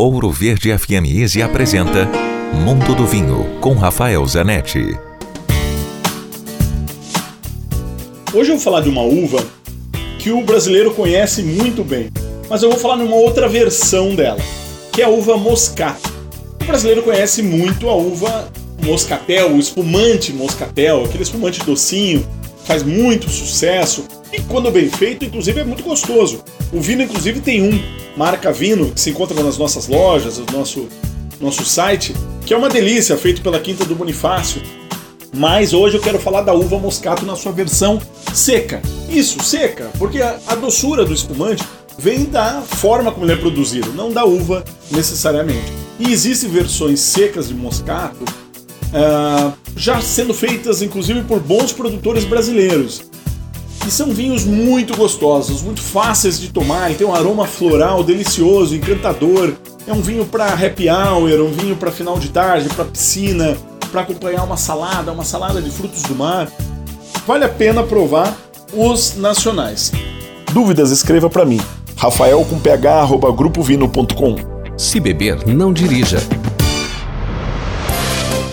Ouro Verde FM Easy apresenta Mundo do Vinho com Rafael Zanetti. Hoje eu vou falar de uma uva que o brasileiro conhece muito bem, mas eu vou falar numa outra versão dela, que é a uva moscato. O brasileiro conhece muito a uva moscatel, o espumante moscatel, aquele espumante docinho, faz muito sucesso e quando bem feito, inclusive é muito gostoso. O vinho, inclusive, tem um, marca Vino, que se encontra nas nossas lojas, no nosso, nosso site, que é uma delícia, feito pela Quinta do Bonifácio. Mas hoje eu quero falar da uva moscato na sua versão seca. Isso, seca, porque a, a doçura do espumante vem da forma como ele é produzido, não da uva necessariamente. E existem versões secas de moscato uh, já sendo feitas inclusive por bons produtores brasileiros. E são vinhos muito gostosos, muito fáceis de tomar, tem um aroma floral delicioso, encantador. É um vinho para happy hour, um vinho para final de tarde, para piscina, para acompanhar uma salada, uma salada de frutos do mar. Vale a pena provar os nacionais. Dúvidas, escreva para mim. Rafael com ph, arroba grupovino.com. Se beber, não dirija.